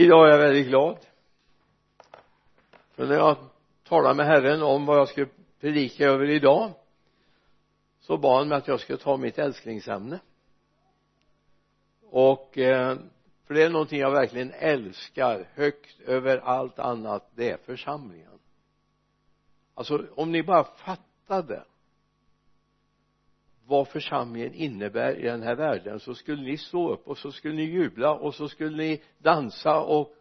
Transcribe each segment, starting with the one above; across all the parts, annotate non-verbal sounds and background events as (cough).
idag är jag väldigt glad. För när jag talade med Herren om vad jag skulle predika över idag så bad han mig att jag skulle ta mitt älsklingsämne. Och eh, för det är någonting jag verkligen älskar högt över allt annat det är församlingen. Alltså om ni bara fattade vad församlingen innebär i den här världen. Så skulle ni stå upp och så skulle ni jubla och så skulle ni dansa och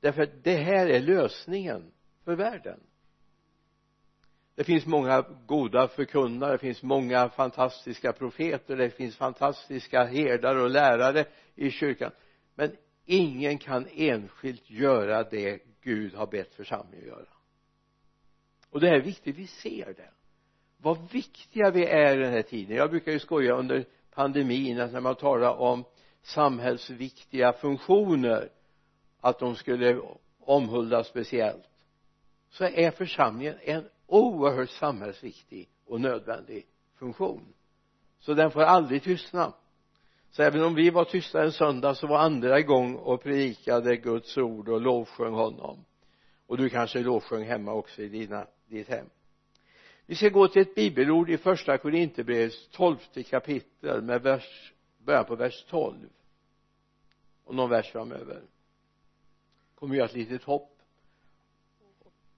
därför att det här är lösningen för världen. Det finns många goda förkunnare det finns många fantastiska profeter det finns fantastiska herdar och lärare i kyrkan. Men ingen kan enskilt göra det Gud har bett församlingen att göra. Och det är viktigt vi ser det vad viktiga vi är i den här tiden. Jag brukar ju skoja under pandemin att när man talar om samhällsviktiga funktioner att de skulle omhuldas speciellt så är församlingen en oerhört samhällsviktig och nödvändig funktion. Så den får aldrig tystna. Så även om vi var tysta en söndag så var andra igång och predikade Guds ord och lovsjöng honom. Och du kanske lovsjöng hemma också i dina, ditt hem vi ska gå till ett bibelord i första Korinthierbrevets tolfte kapitel med vers början på vers 12 och någon vers framöver. Kommer göra ett litet hopp.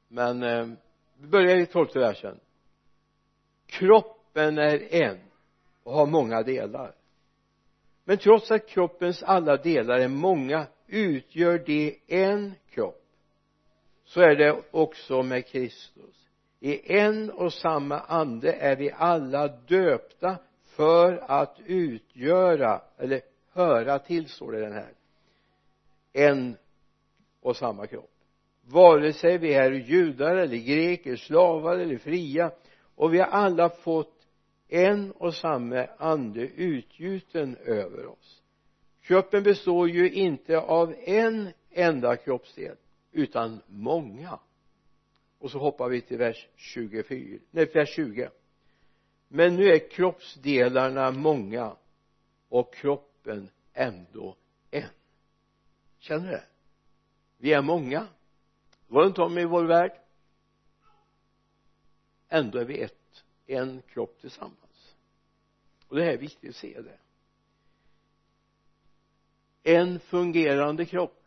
Men eh, vi börjar i tolfte versen. Kroppen är en och har många delar. Men trots att kroppens alla delar är många utgör de en kropp. Så är det också med Kristus i en och samma ande är vi alla döpta för att utgöra eller höra till står det den här. En och samma kropp. Vare sig vi är judar eller greker, slavar eller fria och vi har alla fått en och samma ande utgjuten över oss. Kroppen består ju inte av en enda kroppsdel utan många och så hoppar vi till vers 24 nej vers 20 men nu är kroppsdelarna många och kroppen ändå en. Känner du det? Vi är många. Runt om i vår värld? Ändå är vi ett en kropp tillsammans. Och det här är viktigt att se det. En fungerande kropp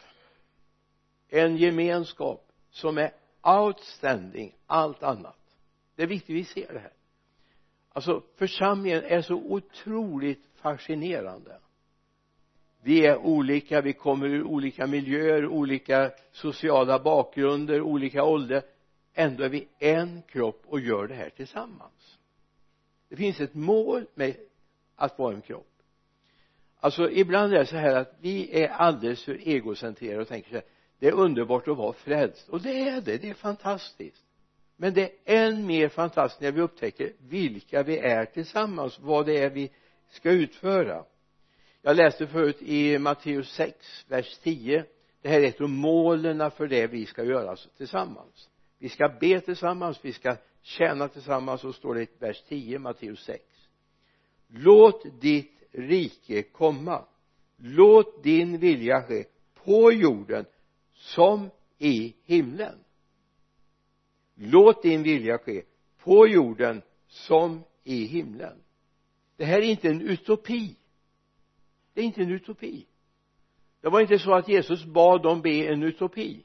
en gemenskap som är outstanding. Allt annat. Det är viktigt att vi ser det här. Alltså församlingen är så otroligt fascinerande. Vi är olika, vi kommer ur olika miljöer, olika sociala bakgrunder, olika ålder. Ändå är vi en kropp och gör det här tillsammans. Det finns ett mål med att vara en kropp. Alltså ibland är det så här att vi är alldeles för egocentrerade och tänker så här det är underbart att vara frälst. Och det är det, det är fantastiskt. Men det är än mer fantastiskt när vi upptäcker vilka vi är tillsammans vad det är vi ska utföra. Jag läste förut i Matteus 6 vers 10 det här är ett av målen för det vi ska göra tillsammans. Vi ska be tillsammans vi ska tjäna tillsammans och står det i vers 10 Matteus 6 låt ditt rike komma. Låt din vilja ske på jorden som i himlen. Låt din vilja ske på jorden som i himlen. Det här är inte en utopi. Det är inte en utopi. Det var inte så att Jesus bad dem be en utopi.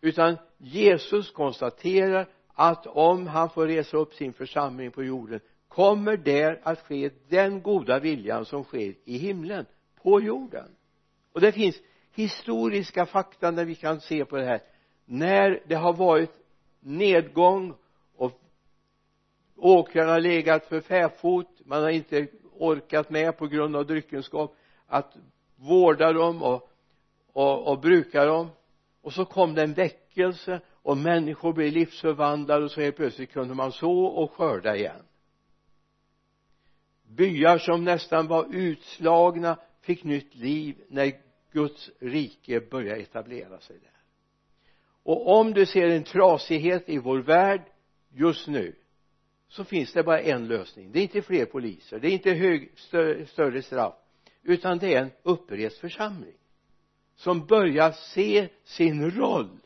Utan Jesus konstaterar att om han får resa upp sin församling på jorden kommer där att ske den goda viljan som sker i himlen på jorden. Och det finns historiska fakta när vi kan se på det här. När det har varit nedgång och åkrarna legat för fäfot man har inte orkat med på grund av dryckenskap att vårda dem och, och, och bruka dem. Och så kom det en väckelse och människor blev livsförvandlade och så helt plötsligt kunde man så och skörda igen. Byar som nästan var utslagna fick nytt liv när Guds rike börjar etablera sig där. Och om du ser en trasighet i vår värld just nu så finns det bara en lösning. Det är inte fler poliser det är inte hög, större, större straff utan det är en upprest församling som börjar se sin roll.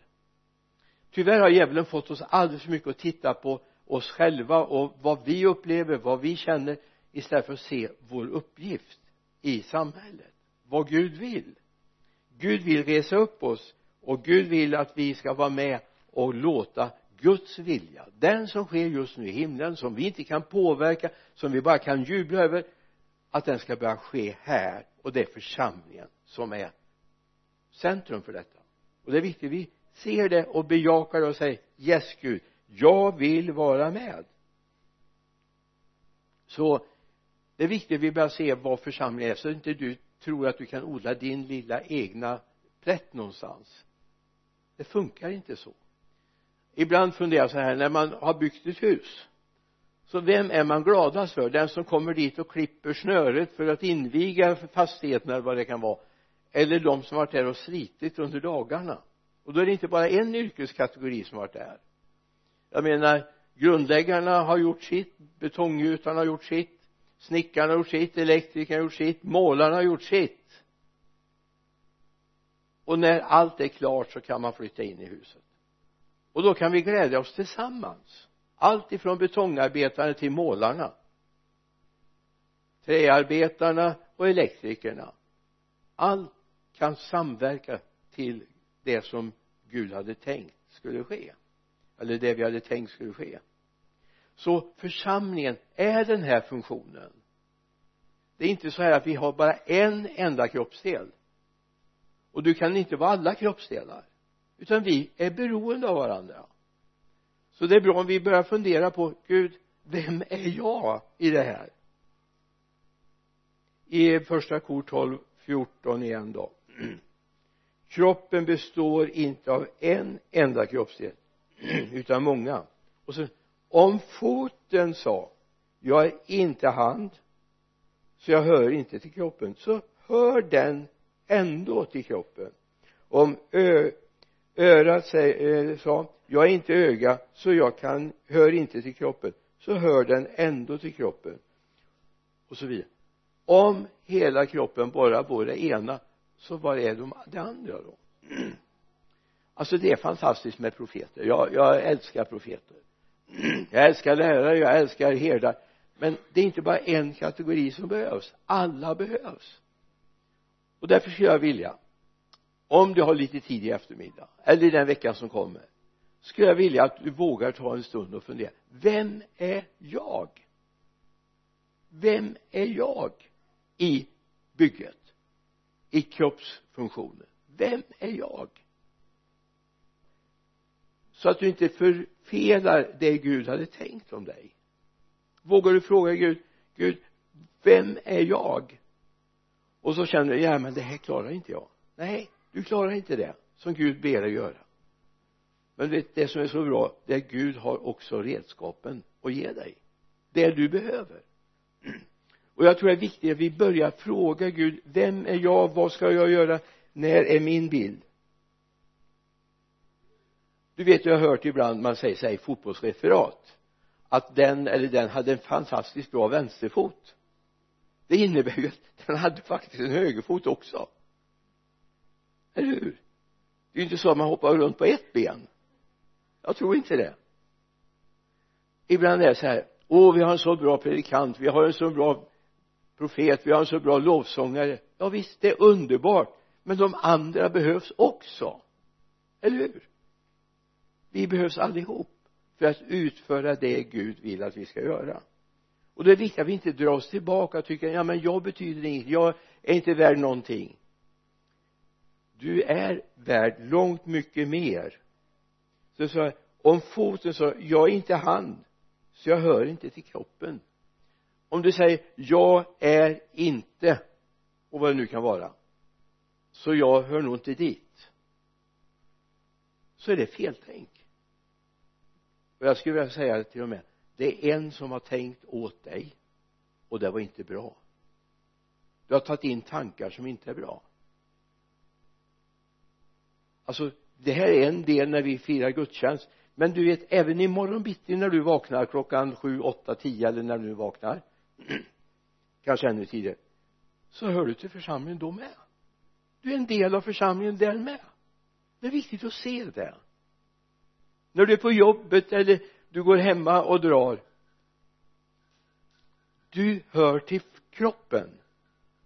Tyvärr har djävulen fått oss alldeles för mycket att titta på oss själva och vad vi upplever, vad vi känner istället för att se vår uppgift i samhället vad Gud vill. Gud vill resa upp oss och Gud vill att vi ska vara med och låta Guds vilja den som sker just nu i himlen som vi inte kan påverka som vi bara kan jubla över att den ska börja ske här och det är församlingen som är centrum för detta. Och det är viktigt vi ser det och bejakar det och säger yes Gud jag vill vara med. Så det är viktigt att vi börjar se vad församlingen är så inte du tror att du kan odla din lilla egna plätt någonstans. Det funkar inte så. Ibland funderar jag så här när man har byggt ett hus så vem är man gladast för? Den som kommer dit och klipper snöret för att inviga fastigheten eller vad det kan vara eller de som varit där och slitit under dagarna. Och då är det inte bara en yrkeskategori som varit där. Jag menar grundläggarna har gjort sitt betonggjutarna har gjort sitt snickaren har gjort sitt elektrikern har gjort sitt målarna har gjort sitt. Och när allt är klart så kan man flytta in i huset. Och då kan vi glädja oss tillsammans. Allt ifrån betongarbetarna till målarna. Träarbetarna och elektrikerna. Allt kan samverka till det som Gud hade tänkt skulle ske. Eller det vi hade tänkt skulle ske så församlingen är den här funktionen. Det är inte så här att vi har bara en enda kroppsdel. Och du kan inte vara alla kroppsdelar utan vi är beroende av varandra. Så det är bra om vi börjar fundera på Gud vem är jag i det här? I första kor 12 14 igen då. (clears throat) Kroppen består inte av en enda kroppsdel (clears throat) utan många. Och så om foten sa jag är inte hand så jag hör inte till kroppen så hör den ändå till kroppen. Om ö, örat säger, eh, sa jag är inte öga så jag kan, hör inte till kroppen så hör den ändå till kroppen. Och så vidare. Om hela kroppen bara vore det ena så var är de det andra då? (clears throat) Alltså det är fantastiskt med profeter. Jag, jag älskar profeter. (clears throat) jag älskar lärare, jag älskar herdar. Men det är inte bara en kategori som behövs. Alla behövs. Och därför skulle jag vilja om du har lite tid i eftermiddag eller i den veckan som kommer skulle jag vilja att du vågar ta en stund och fundera. Vem är jag? Vem är jag i bygget? I kroppsfunktionen? Vem är jag? Så att du inte förfelar det Gud hade tänkt om dig. Vågar du fråga Gud Gud vem är jag? Och så känner du ja men det här klarar inte jag. Nej du klarar inte det som Gud ber dig göra. Men vet, det som är så bra det är att Gud har också redskapen att ge dig. Det du behöver. Och jag tror det är viktigt att vi börjar fråga Gud vem är jag? Vad ska jag göra? När är min bild? Du vet jag har hört ibland man säger så här i fotbollsreferat att den eller den hade en fantastiskt bra vänsterfot. Det innebär ju att den hade faktiskt en högerfot också. Eller hur? Det är ju inte så att man hoppar runt på ett ben. Jag tror inte det. Ibland är det så här åh vi har en så bra predikant vi har en så bra profet vi har en så bra lovsångare. Ja visst det är underbart. Men de andra behövs också. Eller hur? Vi behövs allihop för att utföra det Gud vill att vi ska göra. Och det är viktigt att vi inte drar oss tillbaka och tycker ja men jag betyder inget jag är inte värd någonting. Du är värd långt mycket mer. Så sa om foten så, jag är inte hand så jag hör inte till kroppen. Om du säger jag är inte och vad det nu kan vara så jag hör nog inte dit. Så är det feltänk och jag skulle vilja säga det till och med det är en som har tänkt åt dig och det var inte bra. Du har tagit in tankar som inte är bra. Alltså det här är en del när vi firar gudstjänst. Men du vet även imorgon bitti när du vaknar klockan sju, åtta, tio eller när du vaknar (clears throat) kanske ännu tidigare så hör du till församlingen då med. Du är en del av församlingen där med. Det är viktigt att se det när du är på jobbet eller du går hemma och drar du hör till kroppen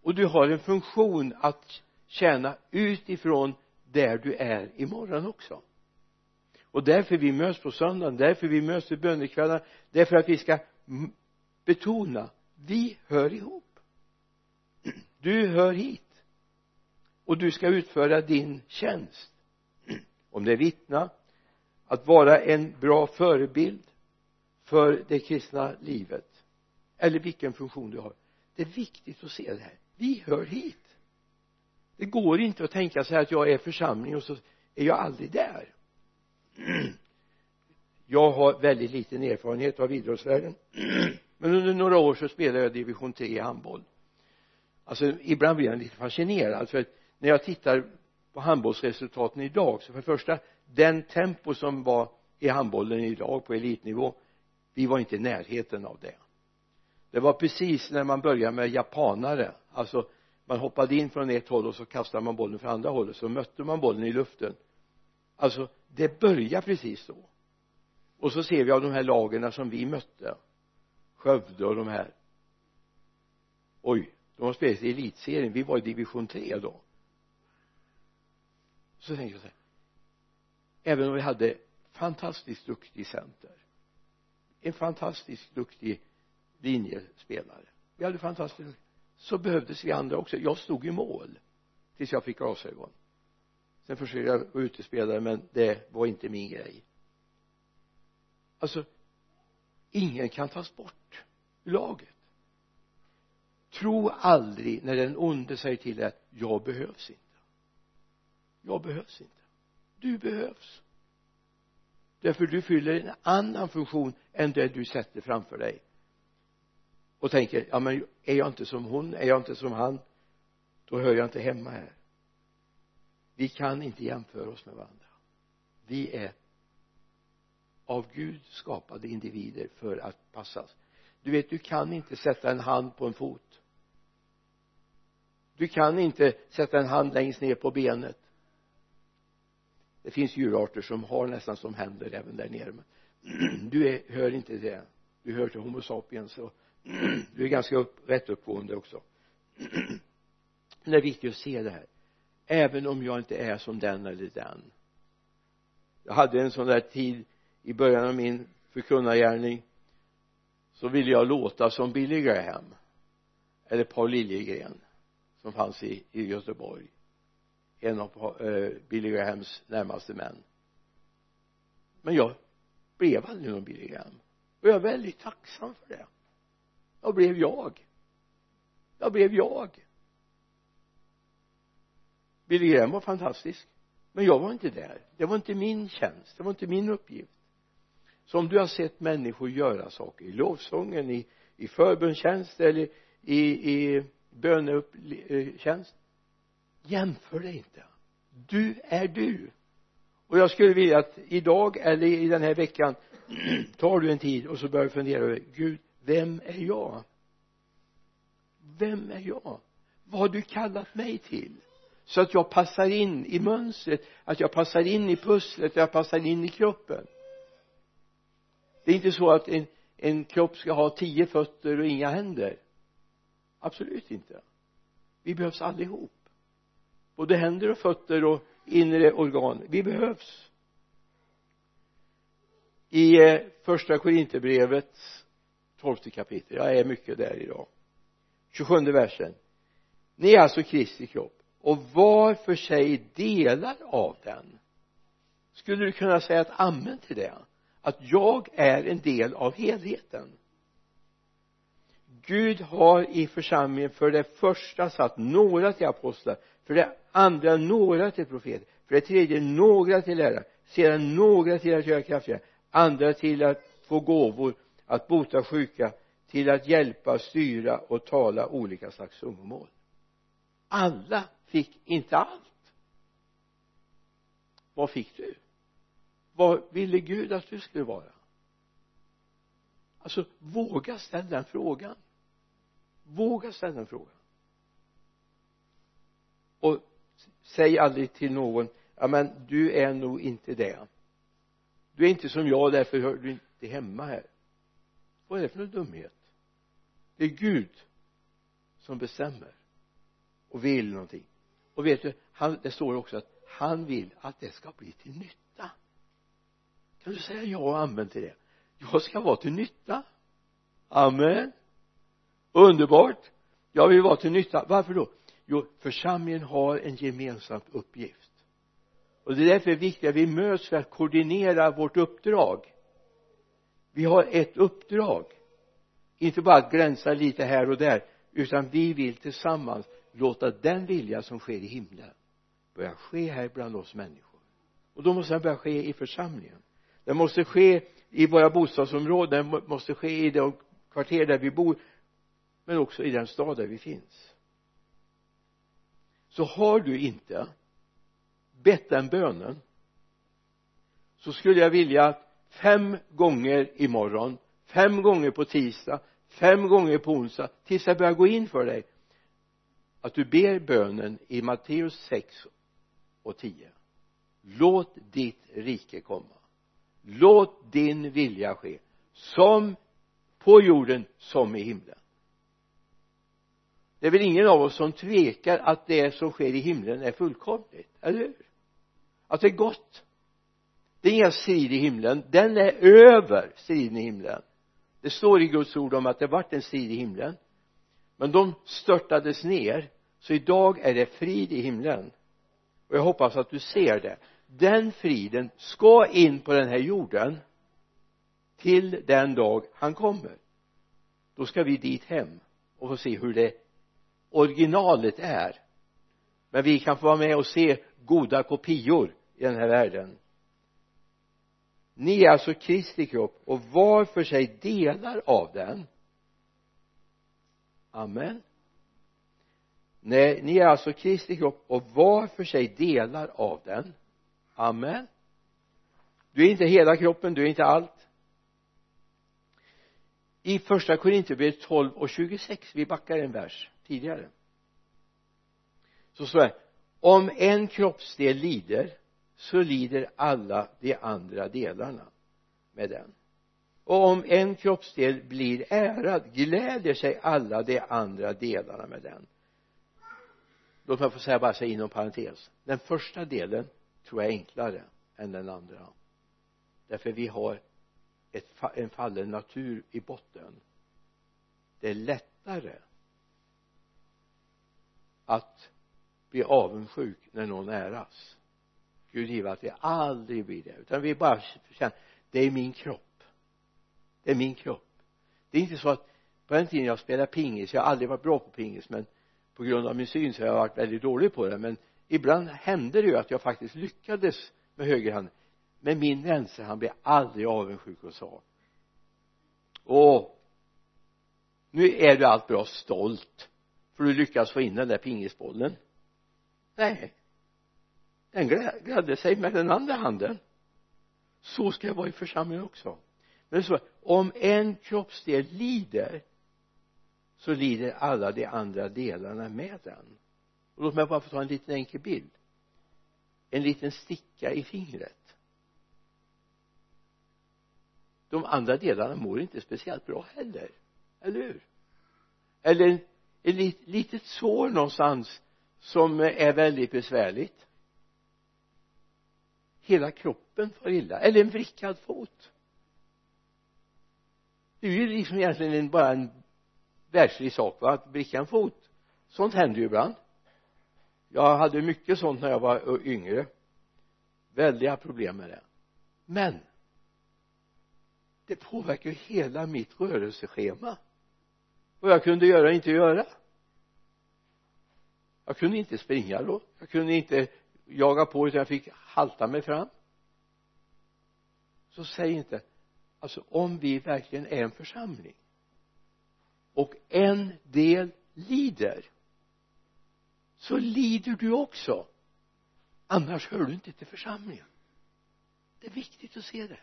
och du har en funktion att tjäna utifrån där du är imorgon också. Och därför vi möts på söndagen därför vi möts i bönekvällar därför att vi ska betona vi hör ihop. (clears throat) Du hör hit och du ska utföra din tjänst. (clears throat) Om det är vittna att vara en bra förebild för det kristna livet. Eller vilken funktion du har. Det är viktigt att se det här. Vi hör hit. Det går inte att tänka sig att jag är församling och så är jag aldrig där. (clears throat) Jag har väldigt liten erfarenhet av idrottsvärlden. (clears throat) Men under några år så spelade jag division 3 i handboll. Alltså ibland blir jag lite fascinerad för när jag tittar på handbollsresultaten idag så för det första den tempo som var i handbollen idag på elitnivå vi var inte i närheten av det. Det var precis när man började med japanare alltså man hoppade in från ett håll och så kastade man bollen från andra hållet så mötte man bollen i luften. Alltså det började precis så. Och så ser vi av de här lagen som vi mötte Skövde och de här. Oj de har spelat i elitserien. Vi var i division 3 då. Så tänker jag så här även om vi hade fantastiskt duktig center. En fantastiskt duktig linjespelare. Vi hade fantastiskt så behövdes vi andra också. Jag stod i mål tills jag fick glasögon. Sen försökte jag vara utespelare men det var inte min grej. Alltså ingen kan tas bort ur laget. Tro aldrig när den onde säger till dig att jag behövs inte. Jag behövs inte du behövs. Därför du fyller en annan funktion än det du sätter framför dig. Och tänker ja men är jag inte som hon är jag inte som han då hör jag inte hemma här. Vi kan inte jämföra oss med varandra. Vi är av Gud skapade individer för att passas. Du vet du kan inte sätta en hand på en fot. Du kan inte sätta en hand längst ner på benet det finns djurarter som har nästan som händer även där nere men (clears throat) du är, hör inte det. Du hör till homo sapiens och (clears throat) du är ganska upp, rätt uppgående också. (clears throat) Det är viktigt att se det här. Även om jag inte är som den eller den. Jag hade en sån där tid i början av min förkunnargärning så ville jag låta som Billy Graham eller Paul Liljegren som fanns i, i Göteborg en av eh, Billy Grahams närmaste män. Men jag blev aldrig någon Billy Graham. Och jag är väldigt tacksam för det. Jag blev jag. Jag blev jag. Billy Graham var fantastisk. Men jag var inte där. Det var inte min tjänst. Det var inte min uppgift. Så om du har sett människor göra saker i lovsången i, i förbönstjänst eller i, i bönetjänst eh, jämför dig inte. Du är du. Och jag skulle vilja att idag eller i den här veckan (clears throat) tar du en tid och så börjar du fundera över Gud vem är jag? Vem är jag? Vad har du kallat mig till? Så att jag passar in i mönstret att jag passar in i pusslet att jag passar in i kroppen. Det är inte så att en, en kropp ska ha tio fötter och inga händer. Absolut inte. Vi behövs allihop både händer och fötter och inre organ. Vi behövs. I eh, första Korinthierbrevets tolfte kapitel. Jag är mycket där idag. 27 versen. Ni är alltså Kristi kropp. Och var för sig delar av den. Skulle du kunna säga ett amen till det? Att jag är en del av helheten? Gud har i församlingen för det första satt några till apostlar för det andra några till profeter för det tredje några till lärare sedan några till att göra kraftiga andra till att få gåvor att bota sjuka till att hjälpa, styra och tala olika slags tungomål alla fick inte allt. Vad fick du? Vad ville Gud att du skulle vara? Alltså våga ställa den frågan våga ställa den frågan. Och säg aldrig till någon ja men du är nog inte det. Du är inte som jag därför hör du inte hemma här. Vad är det för en dumhet? Det är Gud som bestämmer och vill någonting. Och vet du han, det står också att han vill att det ska bli till nytta. Kan du säga ja och amen till det? Jag ska vara till nytta. Amen underbart. Jag vill vara till nytta. Varför då? Jo församlingen har en gemensam uppgift. Och det är därför det är viktigt att vi möts för att koordinera vårt uppdrag. Vi har ett uppdrag. Inte bara att glänsa lite här och där utan vi vill tillsammans låta den vilja som sker i himlen börja ske här bland oss människor. Och då måste den börja ske i församlingen. Den måste ske i våra bostadsområden den måste ske i de kvarter där vi bor men också i den stad där vi finns. Så har du inte bett den bönen så skulle jag vilja att fem gånger imorgon fem gånger på tisdag fem gånger på onsdag tills jag börjar gå in för dig att du ber bönen i Matteus 6 och 10 låt ditt rike komma. Låt din vilja ske som på jorden som i himlen det är väl ingen av oss som tvekar att det som sker i himlen är fullkomligt, eller hur? Att det är gott. Det är ingen strid i himlen. Den är över striden i himlen. Det står i Guds ord om att det vart en strid i himlen. Men de störtades ner så idag är det frid i himlen. Och jag hoppas att du ser det. Den friden ska in på den här jorden till den dag han kommer. Då ska vi dit hem och få se hur det originalet är. Men vi kan få vara med och se goda kopior i den här världen. Ni är alltså Kristi kropp och var för sig delar av den. Amen. Nej ni är alltså Kristi kropp och var för sig delar av den. Amen. Du är inte hela kroppen, du är inte allt. I första Korinthierbrevet 12 och 26 vi backar en vers tidigare. Så står det om en kroppsdel lider så lider alla de andra delarna med den. Och om en kroppsdel blir ärad gläder sig alla de andra delarna med den. Låt mig få säga bara så inom parentes. Den första delen tror jag är enklare än den andra. Därför vi har ett, en fallen natur i botten. Det är lättare att bli avundsjuk när någon äras Gud give att vi aldrig blir det. Utan vi bara känner det är min kropp. Det är min kropp. Det är inte så att på den tiden jag spelade pingis jag har aldrig varit bra på pingis men på grund av min syn så har jag varit väldigt dålig på det. Men ibland hände det ju att jag faktiskt lyckades med högerhanden men min vänsterhand blev aldrig avundsjuk och sa åh nu är du allt bra stolt för du lyckas få in den där pingisbollen. Nej. Den gladde sig med den andra handen. Så ska jag vara i församlingen också. Men så om en kroppsdel lider så lider alla de andra delarna med den. Och låt mig bara få ta en liten enkel bild. En liten sticka i fingret. De andra delarna mår inte speciellt bra heller. Eller hur? Eller ett litet sår någonstans som är väldigt besvärligt. Hela kroppen far illa eller en vrickad fot. Det är ju liksom egentligen bara en världslig sak va att vricka en fot. Sånt händer ju ibland. Jag hade mycket sånt när jag var yngre. Väldiga problem med det. Men det påverkar ju hela mitt rörelseschema vad jag kunde göra och inte göra. Jag kunde inte springa då. Jag kunde inte jaga på utan jag fick halta mig fram. Så säg inte alltså om vi verkligen är en församling och en del lider så lider du också. Annars hör du inte till församlingen. Det är viktigt att se det.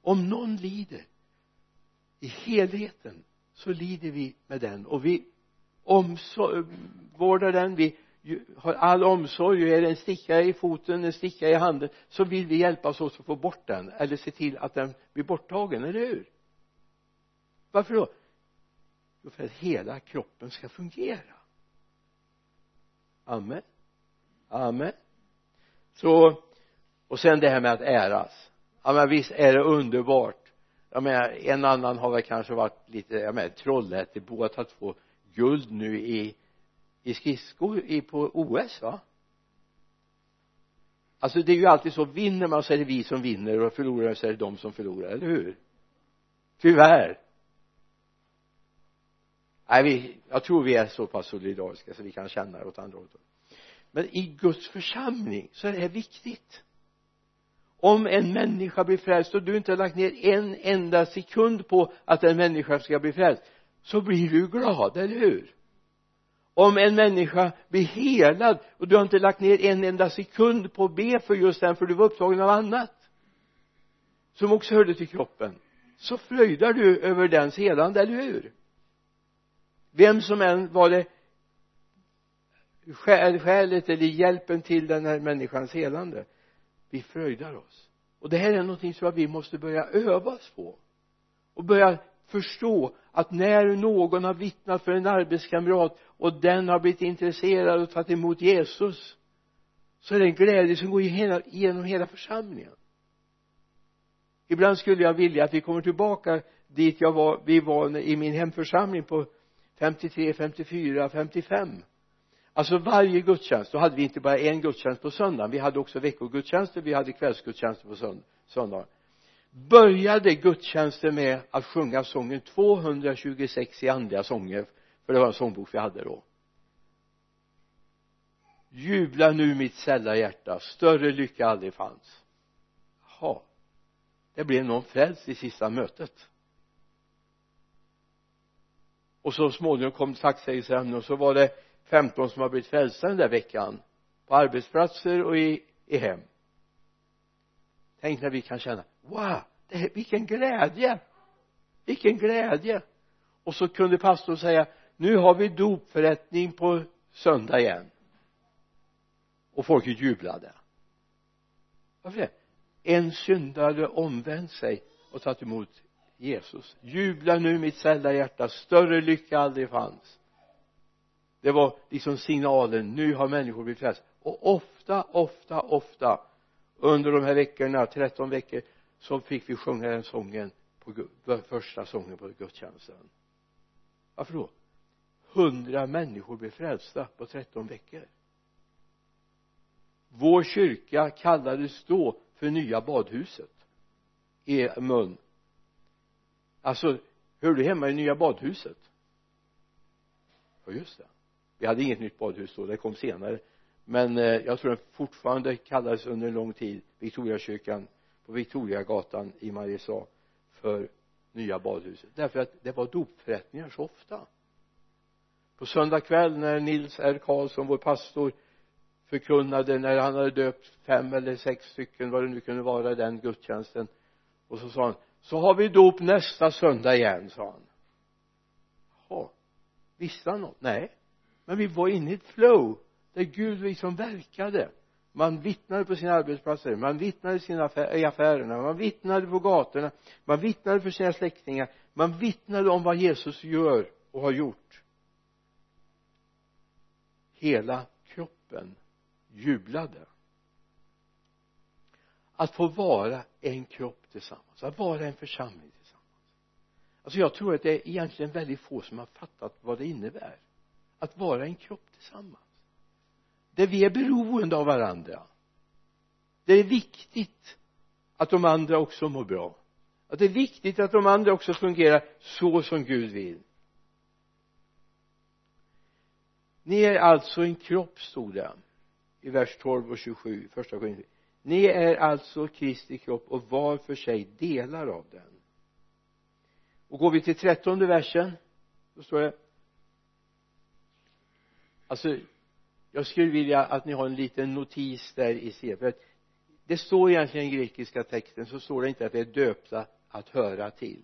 Om någon lider i helheten så lider vi med den. Och vi omvårdar den. Vi har all omsorg. Och är det en sticka i foten, en sticka i handen så vill vi hjälpas åt att få bort den eller se till att den blir borttagen, eller hur? Varför då? Jo för att hela kroppen ska fungera. Amen. Amen. Så och sen det här med att äras. Ja men visst är det underbart jag menar en annan har väl kanske varit lite jag menar Trollhättebo har tagit två guld nu i i skridskor i på OS va? Alltså det är ju alltid så vinner man så är det vi som vinner och förlorar så är det de som förlorar, eller hur? Tyvärr. Nej vi jag tror vi är så pass solidariska så vi kan känna det åt andra hållet. Men i Guds församling så är det här viktigt om en människa blir frälst och du inte har lagt ner en enda sekund på att en människa ska bli frälst så blir du glad, eller hur? Om en människa blir helad och du har inte lagt ner en enda sekund på att be för just den för du var upptagen av annat som också hörde till kroppen så fröjdar du över dens helande, eller hur? Vem som än var det skälet eller hjälpen till den här människans helande vi fröjdar oss. Och det här är någonting som vi måste börja övas på. Och börja förstå att när någon har vittnat för en arbetskamrat och den har blivit intresserad och tagit emot Jesus så är det en glädje som går igenom hela församlingen. Ibland skulle jag vilja att vi kommer tillbaka dit jag var, vi var i min hemförsamling på 53, 54, 55 alltså varje gudstjänst då hade vi inte bara en gudstjänst på söndagen vi hade också veckogudstjänster vi hade kvällsgudstjänster på söndagen. Började gudstjänsten med att sjunga sången 226 i andliga sånger för det var en sångbok vi hade då. Jubla nu mitt sälla hjärta större lycka aldrig fanns. Jaha. Det blev någon frälst i sista mötet. Och så småningom kom tacksägelseämnen och så var det 15 som har blivit frälsta den där veckan. På arbetsplatser och i, i hem. Tänk när vi kan känna wow det här, vilken glädje! Vilken glädje! Och så kunde pastorn säga nu har vi dopförrättning på söndag igen. Och folket jublade. Varför det? En syndare omvänt sig och tagit emot Jesus. Jubla nu mitt sälla hjärta större lycka aldrig fanns det var liksom signalen nu har människor blivit frälsta. Och ofta, ofta, ofta under de här veckorna, 13 veckor så fick vi sjunga den sången på första sången på gudstjänsten. Varför då? Hundra människor blev frälsta på 13 veckor. Vår kyrka kallades då för nya badhuset i mun. Alltså hör du hemma i nya badhuset? Ja just det vi hade inget nytt badhus då det kom senare. Men eh, jag tror den fortfarande kallades under en lång tid Victoriakyrkan på Victoriagatan i Mariestad för nya badhuset. Därför att det var dopförrättningar så ofta. På söndag kväll när Nils R. Karlsson vår pastor förkunnade när han hade döpt fem eller sex stycken vad det nu kunde vara i den gudstjänsten. Och så sa han så har vi dop nästa söndag igen sa han. Jaha visste han något? Nej men vi var inne i ett flow där Gud liksom verkade. Man vittnade på sina arbetsplatser man vittnade i, sina affär, i affärerna man vittnade på gatorna man vittnade för sina släktingar man vittnade om vad Jesus gör och har gjort. Hela kroppen jublade. Att få vara en kropp tillsammans att vara en församling tillsammans. Alltså jag tror att det är egentligen väldigt få som har fattat vad det innebär att vara en kropp tillsammans. Där vi är beroende av varandra. Där det är viktigt att de andra också mår bra. Att det är viktigt att de andra också fungerar så som Gud vill. Ni är alltså en kropp stod det i vers 12 och 27 första gången ni är alltså Kristi kropp och var för sig delar av den. Och går vi till trettonde versen då står det alltså jag skulle vilja att ni har en liten notis där i C för att det står egentligen i den grekiska texten så står det inte att vi är döpta att höra till.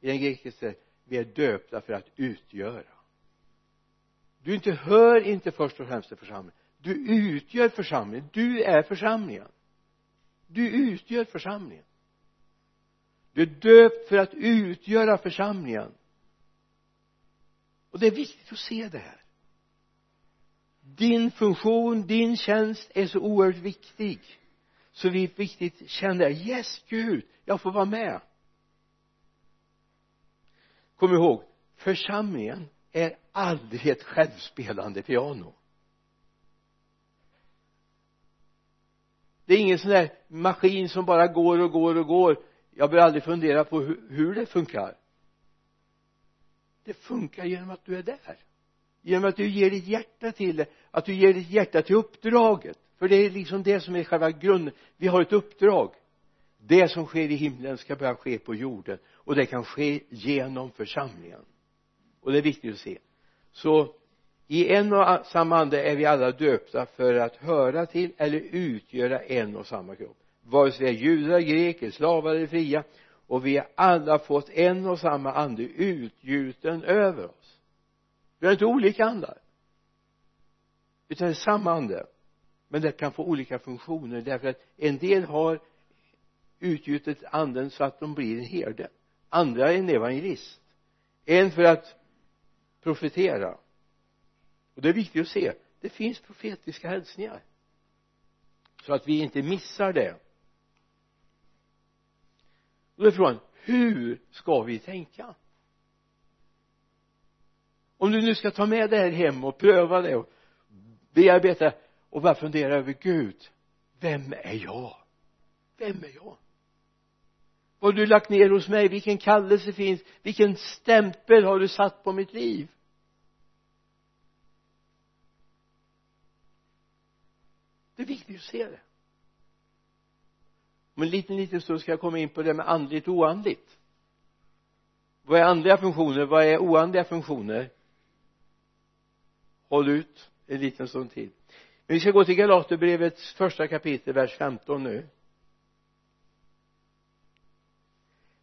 I den grekiska vi är döpta för att utgöra. Du inte hör inte först och främst till församlingen. Du utgör församlingen. Du är församlingen. Du utgör församlingen. Du är döpt för att utgöra församlingen. Och det är viktigt att se det här din funktion, din tjänst är så oerhört viktig. Så vi riktigt känner yes Gud, jag får vara med. Kom ihåg församlingen är aldrig ett självspelande piano. Det är ingen sån där maskin som bara går och går och går. Jag behöver aldrig fundera på hur, hur det funkar. Det funkar genom att du är där genom att du ger ditt hjärta till det att du ger ditt hjärta till uppdraget. För det är liksom det som är själva grunden vi har ett uppdrag. Det som sker i himlen ska börja ske på jorden och det kan ske genom församlingen. Och det är viktigt att se. Så i en och samma ande är vi alla döpta för att höra till eller utgöra en och samma kropp. Vare sig vi är judar, greker, slavar eller fria och vi har alla fått en och samma ande utgjuten över oss vi har inte olika andar. Utan det är samma ande men det kan få olika funktioner därför att en del har utgjutit anden så att de blir en herde. Andra är en evangelist. En för att profetera. Och det är viktigt att se. Det finns profetiska hälsningar. Så att vi inte missar det. Och då är frågan hur ska vi tänka? Om du nu ska ta med det här hem och pröva det och bearbeta och bara fundera över Gud vem är jag? Vem är jag? Vad har du lagt ner hos mig? Vilken kallelse finns? Vilken stämpel har du satt på mitt liv? Det är viktigt att se det. Om en liten liten stund ska jag komma in på det med andligt och oandligt. Vad är andliga funktioner? Vad är oandliga funktioner? Håll ut en liten stund till. Men vi ska gå till Galaterbrevets första kapitel vers 15 nu.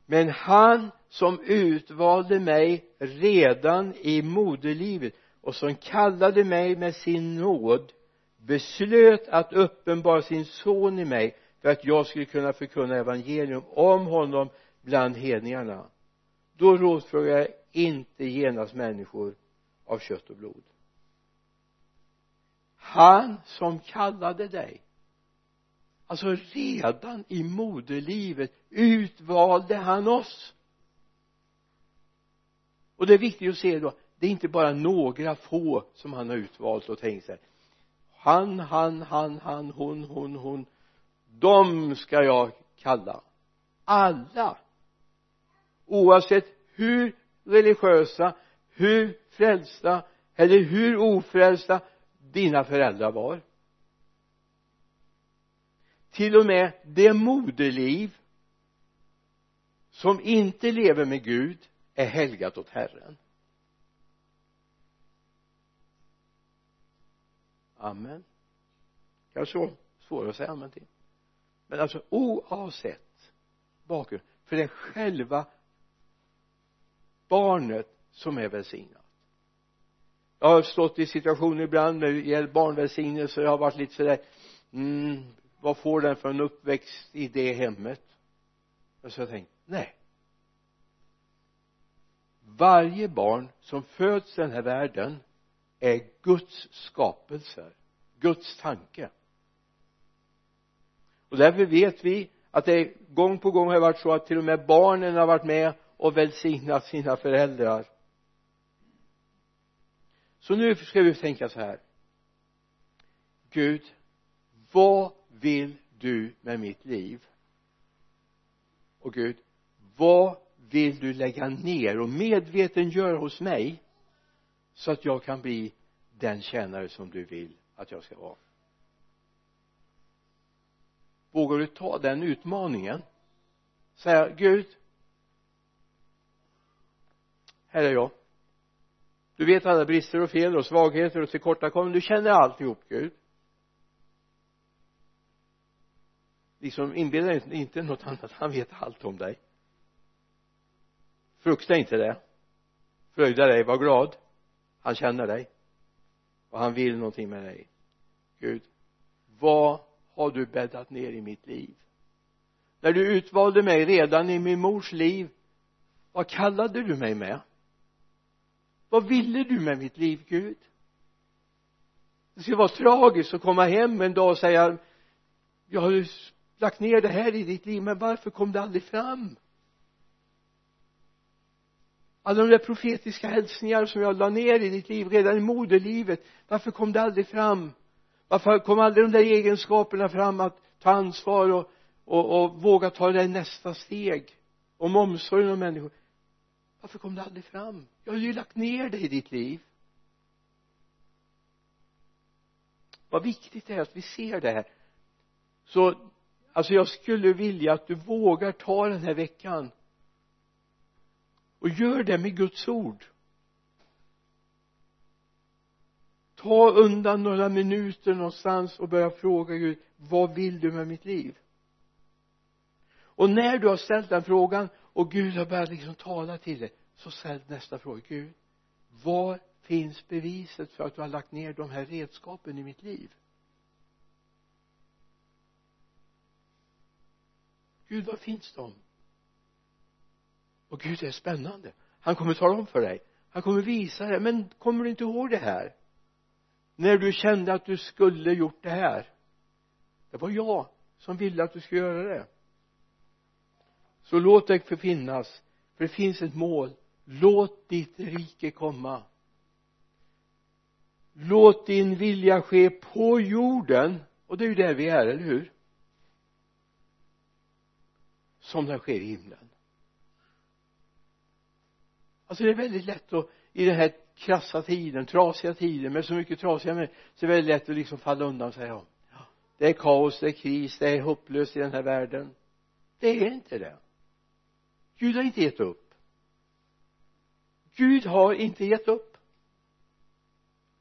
Men han som utvalde mig redan i moderlivet och som kallade mig med sin nåd beslöt att uppenbara sin son i mig för att jag skulle kunna förkunna evangelium om honom bland hedningarna. Då rådfrågade jag inte genast människor av kött och blod han som kallade dig. Alltså redan i moderlivet utvalde han oss. Och det är viktigt att se då det är inte bara några få som han har utvalt och tänkt sig han, han, han, han, hon, hon, hon de ska jag kalla. Alla. Oavsett hur religiösa hur frälsta eller hur ofrälsta dina föräldrar var. Till och med det moderliv som inte lever med Gud är helgat åt Herren. Amen. Kanske svårare att säga amen till men alltså oavsett bakgrund för det är själva barnet som är välsignat jag har stått i situationer ibland med barnvälsignelse jag har varit lite sådär mm, vad får den för en uppväxt i det hemmet? Och så har jag tänkt nej. Varje barn som föds i den här världen är Guds skapelser Guds tanke. Och därför vet vi att det gång på gång har varit så att till och med barnen har varit med och välsignat sina föräldrar så nu ska vi tänka så här. Gud vad vill du med mitt liv? Och Gud vad vill du lägga ner och medveten göra hos mig så att jag kan bli den tjänare som du vill att jag ska vara? Vågar du ta den utmaningen? Säga Gud här är jag du vet alla brister och fel och svagheter och tillkortakommanden. Du känner alltihop Gud. Liksom inbilla dig inte något annat. Han vet allt om dig. Frukta inte det. Fröjda dig. Var glad. Han känner dig. Och han vill någonting med dig. Gud vad har du bäddat ner i mitt liv? När du utvalde mig redan i min mors liv vad kallade du mig med? Vad ville du med mitt liv Gud? Det skulle vara tragiskt att komma hem en dag och säga jag har ju lagt ner det här i ditt liv men varför kom det aldrig fram? Alla de där profetiska hälsningar som jag la ner i ditt liv redan i moderlivet varför kom det aldrig fram? Varför kom aldrig de där egenskaperna fram att ta ansvar och, och, och våga ta det nästa steg om omsorgen om människor? Varför kom det aldrig fram? Jag har ju lagt ner det i ditt liv. Vad viktigt det är att vi ser det här. Så alltså jag skulle vilja att du vågar ta den här veckan och gör det med Guds ord. Ta undan några minuter någonstans och börja fråga Gud vad vill du med mitt liv? Och när du har ställt den frågan och Gud har börjat liksom tala till dig. Så ställ nästa fråga. Gud var finns beviset för att du har lagt ner de här redskapen i mitt liv? Gud var finns de? Och Gud är spännande. Han kommer tala om för dig. Han kommer visa dig. Men kommer du inte ihåg det här? När du kände att du skulle gjort det här. Det var jag som ville att du skulle göra det så låt det förfinnas för det finns ett mål. Låt ditt rike komma. Låt din vilja ske på jorden och det är ju där vi är, eller hur? Som den sker i himlen. Alltså det är väldigt lätt att i den här krassa tiden, trasiga tiden med så mycket trasiga människor så är det väldigt lätt att liksom falla undan och säga ja, det är kaos, det är kris, det är hopplöst i den här världen. Det är inte det. Gud har inte gett upp. Gud har inte gett upp.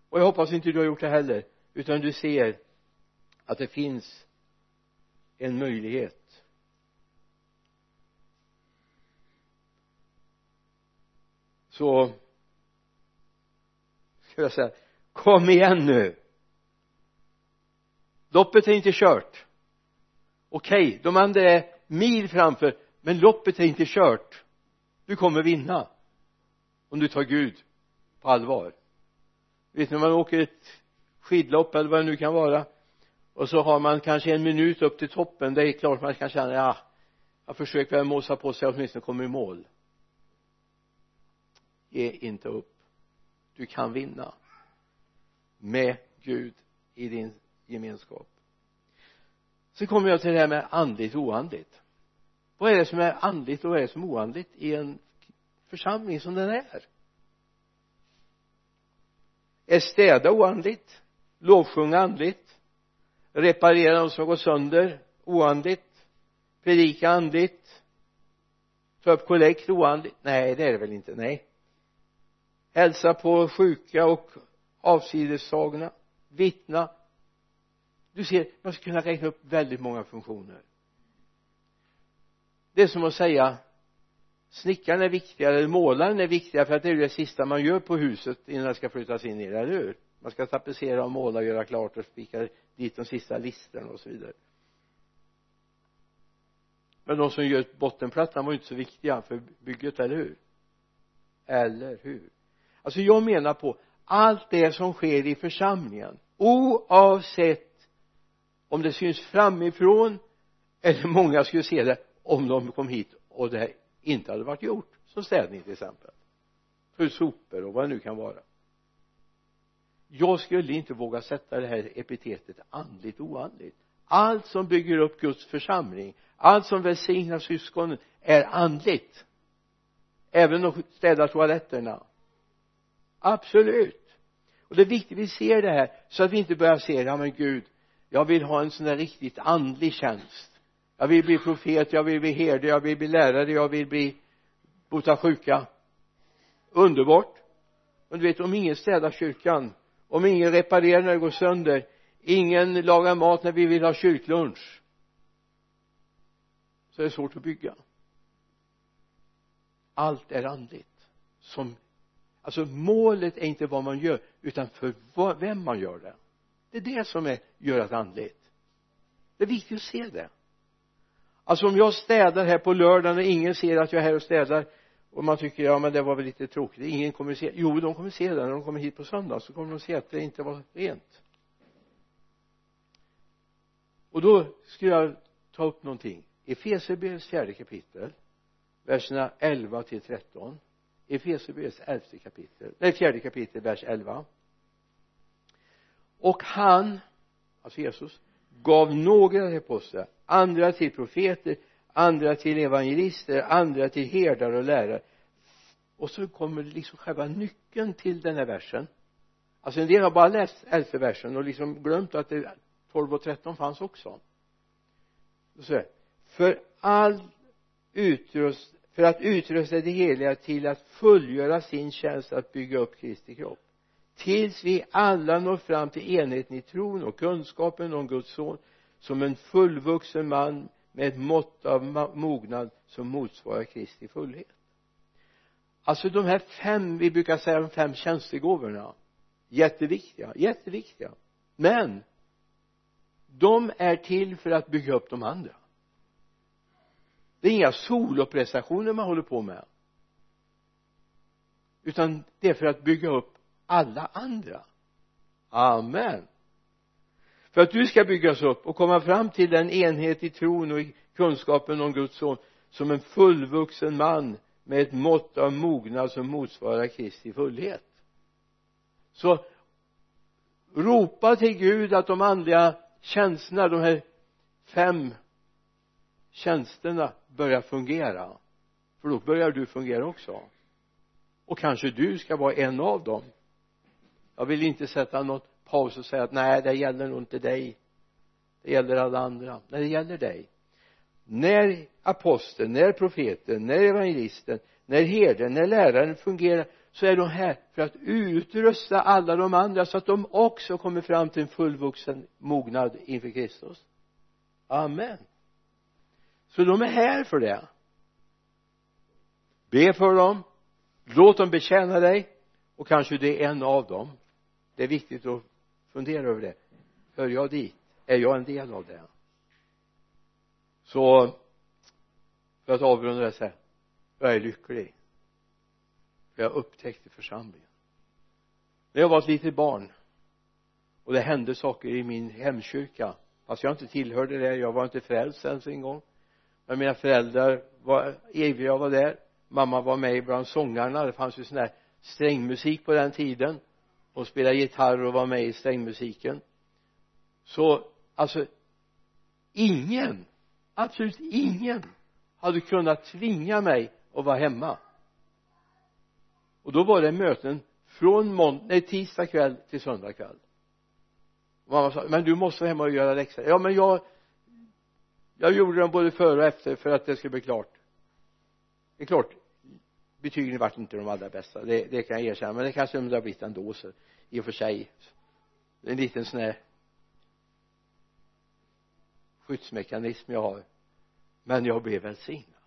Och jag hoppas inte du har gjort det heller utan du ser att det finns en möjlighet. Så ska jag säga kom igen nu. Loppet är inte kört. Okej okay, de andra är mil framför men loppet är inte kört. Du kommer vinna. Om du tar Gud på allvar. Vet ni när man åker ett skidlopp eller vad det nu kan vara och så har man kanske en minut upp till toppen det är klart man kan känna ja jag försöker väl måsa på sig åtminstone komma i mål. Ge inte upp. Du kan vinna. Med Gud i din gemenskap. Så kommer jag till det här med andligt och oandligt vad är det som är andligt och vad är det som är oandligt i en församling som den är är städa oandligt? Lovsjunga andligt? Reparera de som har gått sönder? Oandligt? Predika andligt? Ta upp kollekt? Oandligt? Nej det är det väl inte. Nej. Hälsa på sjuka och avsidestagna vittna. Du ser man skulle kunna räkna upp väldigt många funktioner det är som att säga snickaren är viktigare eller målaren är viktigare för att det är det sista man gör på huset innan det ska flyttas in i det, eller hur? Man ska tapetsera och måla och göra klart och spika dit de sista listerna och så vidare. Men de som gör bottenplattan var ju inte så viktiga för bygget, eller hur? Eller hur? Alltså jag menar på allt det som sker i församlingen oavsett om det syns framifrån eller många skulle se det om de kom hit och det inte hade varit gjort som städning till exempel. För sopor och vad det nu kan vara. Jag skulle inte våga sätta det här epitetet andligt oandligt. Allt som bygger upp Guds församling allt som välsignar syskonen är andligt. Även att städa toaletterna. Absolut. Och det är viktigt att vi ser det här så att vi inte börjar se ja men gud jag vill ha en sån där riktigt andlig tjänst jag vill bli profet, jag vill bli herde, jag vill bli lärare, jag vill bli bota sjuka underbart. Men du vet om ingen städar kyrkan om ingen reparerar när det går sönder ingen lagar mat när vi vill ha kyrklunch så är det svårt att bygga. Allt är andligt. Som alltså målet är inte vad man gör utan för vad, vem man gör det. Det är det som är, gör att andligt. Det är viktigt att se det alltså om jag städar här på lördagen och ingen ser att jag är här och städar och man tycker ja men det var väl lite tråkigt ingen kommer se. Jo de kommer se det när de kommer hit på söndag så kommer de se att det inte var rent. Och då skulle jag ta upp någonting. Efesierbrevets fjärde kapitel verserna 11 till 13 Efesierbrevets elfte kapitel nej fjärde kapitel vers 11 och han alltså Jesus gav några till apostlar andra till profeter andra till evangelister andra till herdar och lärare. Och så kommer liksom själva nyckeln till den här versen. Alltså en del har bara läst elfte versen och liksom glömt att det 12 och 13 fanns också. Så för all utrust för att utrusta det heliga till att fullgöra sin tjänst att bygga upp Kristi kropp. Tills vi alla når fram till enheten i tron och kunskapen om Guds son som en fullvuxen man med ett mått av mognad som motsvarar Kristi fullhet. Alltså de här fem vi brukar säga de fem tjänstegåvorna jätteviktiga jätteviktiga. Men de är till för att bygga upp de andra. Det är inga soloprestationer man håller på med. Utan det är för att bygga upp alla andra. Amen för att du ska byggas upp och komma fram till den enhet i tron och i kunskapen om Guds son som en fullvuxen man med ett mått av mognad som motsvarar Kristi fullhet. Så ropa till Gud att de andliga tjänsterna, de här fem tjänsterna börjar fungera. För då börjar du fungera också. Och kanske du ska vara en av dem. Jag vill inte sätta något paus och säga att nej det gäller nog inte dig. Det gäller alla andra. Nej det gäller dig. När aposteln, när profeten, när evangelisten, när herden, när läraren fungerar så är de här för att utrusta alla de andra så att de också kommer fram till en fullvuxen mognad inför Kristus. Amen. Så de är här för det. Be för dem. Låt dem betjäna dig. Och kanske du är en av dem. Det är viktigt att fundera över det. Hör jag dit? Är jag en del av det? Så för att avrunda det så här. Jag är lycklig. För jag upptäckte församlingen. När jag var ett litet barn och det hände saker i min hemkyrka fast jag inte tillhörde det jag var inte frälst ens en gång men mina föräldrar var eviga var där. Mamma var med bland sångarna det fanns ju sån där strängmusik på den tiden och spelade gitarr och var med i strängmusiken. Så alltså ingen absolut ingen hade kunnat tvinga mig att vara hemma. Och då var det möten från måndag, nej tisdag kväll till söndag kväll. Mamma sa men du måste vara hemma och göra läxor. Ja men jag jag gjorde dem både före och efter för att det skulle bli klart. Det är klart betygen vart inte de allra bästa. Det, det kan jag erkänna. Men det kanske de har blivit ändå så i och för sig. En liten sån här skyddsmekanism jag har. Men jag blev välsignad.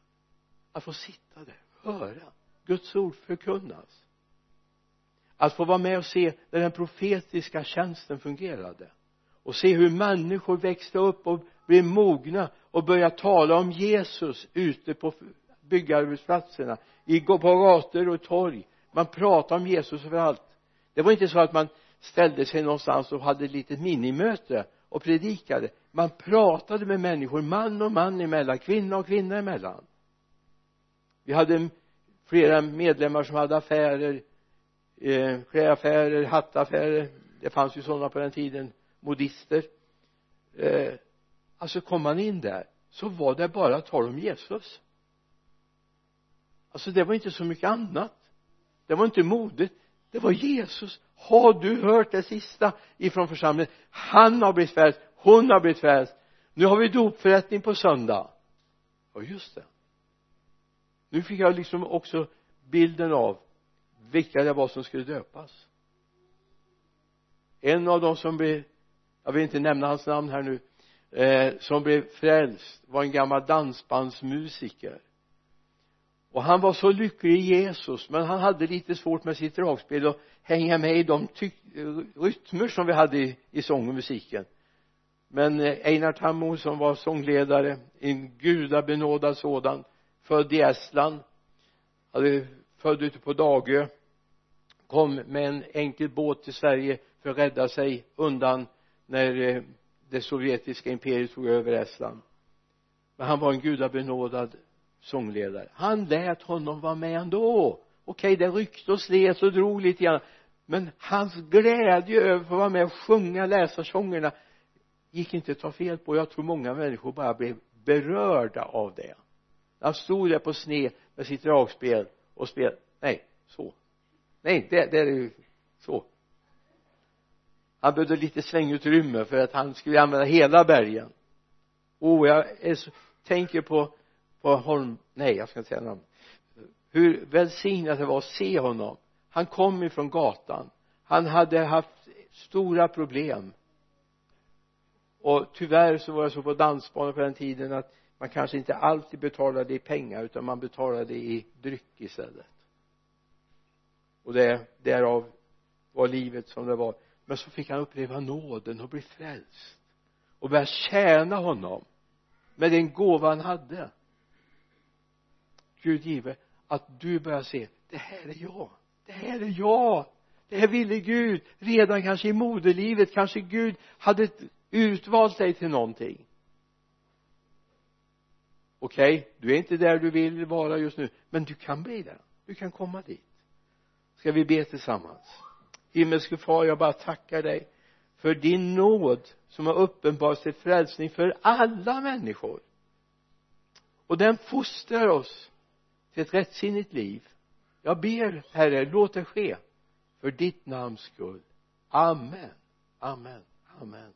Att få sitta där höra Guds ord förkunnas. Att få vara med och se när den profetiska tjänsten fungerade. Och se hur människor växte upp och blev mogna och började tala om Jesus ute på byggarbetsplatserna. I, på gator och torg. Man pratade om Jesus överallt. Det var inte så att man ställde sig någonstans och hade ett litet minimöte och predikade. Man pratade med människor man och man emellan kvinna och kvinna emellan. Vi hade flera medlemmar som hade affärer eh, klädaffärer, hattaffärer. Det fanns ju sådana på den tiden modister. Eh, alltså kom man in där så var det bara tal om Jesus alltså det var inte så mycket annat. Det var inte modet det var Jesus. Har du hört det sista ifrån församlingen? Han har blivit frälst. Hon har blivit frälst. Nu har vi dopförrättning på söndag. Ja just det. Nu fick jag liksom också bilden av vilka det var som skulle döpas. En av dem som blev jag vill inte nämna hans namn här nu eh, som blev frälst var en gammal dansbandsmusiker och han var så lycklig i Jesus men han hade lite svårt med sitt dragspel och hänga med i de rytmer som vi hade i, i sång och musiken. Men eh, Einar Tammo som var sångledare en gudabenådad sådan född i Estland hade född ute på Dagö kom med en enkel båt till Sverige för att rädda sig undan när eh, det sovjetiska imperiet tog över Estland. Men han var en gudabenådad sångledare. Han lät honom vara med ändå. Okej det ryckte och slet och drog lite grann. Men hans glädje över att få vara med och sjunga läsarsångerna gick inte att ta fel på. Jag tror många människor bara blev berörda av det. Han stod där på sne med sitt dragspel och spel. Nej så. Nej det, det är ju så. Han behövde lite svängutrymme för att han skulle använda hela bergen. Oh jag är så, tänker på på Holm nej jag ska inte säga namn. Hur välsignat det var att se honom. Han kom ifrån gatan. Han hade haft stora problem. Och tyvärr så var det så på dansbanor på den tiden att man kanske inte alltid betalade i pengar utan man betalade i dryck istället. Och det därav var livet som det var. Men så fick han uppleva nåden och bli frälst. Och börja tjäna honom med den gåva han hade. Gud give att du börjar se det här är jag. Det här är jag. Det här ville Gud redan kanske i moderlivet. Kanske Gud hade utvalt dig till någonting. Okej okay, du är inte där du vill vara just nu men du kan bli där. Du kan komma dit. Ska vi be tillsammans? Himmelske far jag bara tackar dig för din nåd som har uppenbarat till frälsning för alla människor. Och den fostrar oss till ett rättsinnigt liv. Jag ber herre låt det ske för ditt namns skull. Amen. Amen. Amen.